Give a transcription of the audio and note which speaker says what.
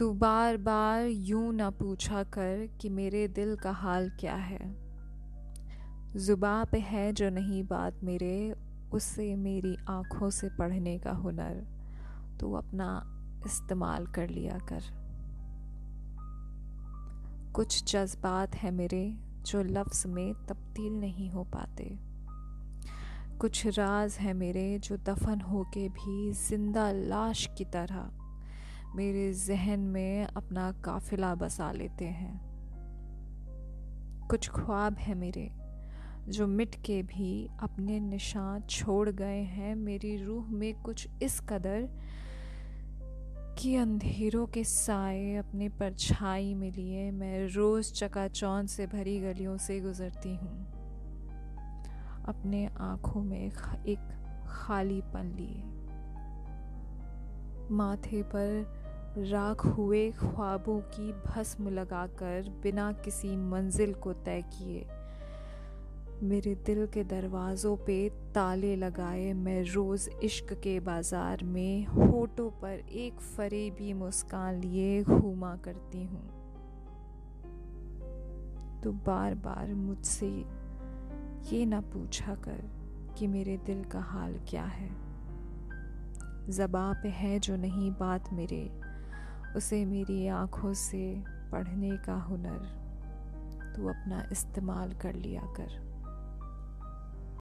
Speaker 1: तू बार बार यूँ ना पूछा कर कि मेरे दिल का हाल क्या है। जुबा पे है जो नहीं बात मेरे उससे मेरी आँखों से पढ़ने का हुनर। तू अपना इस्तेमाल कर लिया कर। कुछ जज्बात है मेरे जो लफ्ज़ में तब्दील नहीं हो पाते। कुछ राज है मेरे जो दफन होके भी ज़िंदा लाश की तरह मेरे जहन में अपना काफिला बसा लेते हैं। कुछ ख्वाब है मेरे, जो मिट के भी अपने निशान छोड़ गए हैं। मेरी रूह में कुछ इस कदर कि अंधेरों के साए अपने परछाई में लिए मैं रोज चकाचौंध से भरी गलियों से गुजरती हूँ। अपने आँखों में एक खालीपन लिए। माथे पर राख हुए ख्वाबों की भस्म लगाकर बिना किसी मंजिल को तय किए। मेरे दिल के दरवाज़ों पे ताले लगाए मैं रोज़ इश्क के बाज़ार में होठों पर एक फरेबी मुस्कान लिए घूमा करती हूँ। तो बार बार मुझसे ये ना पूछा कर कि मेरे दिल का हाल क्या है। जबा पे है जो नहीं बात मेरे उसे मेरी आँखों से पढ़ने का हुनर तू अपना इस्तेमाल कर लिया कर।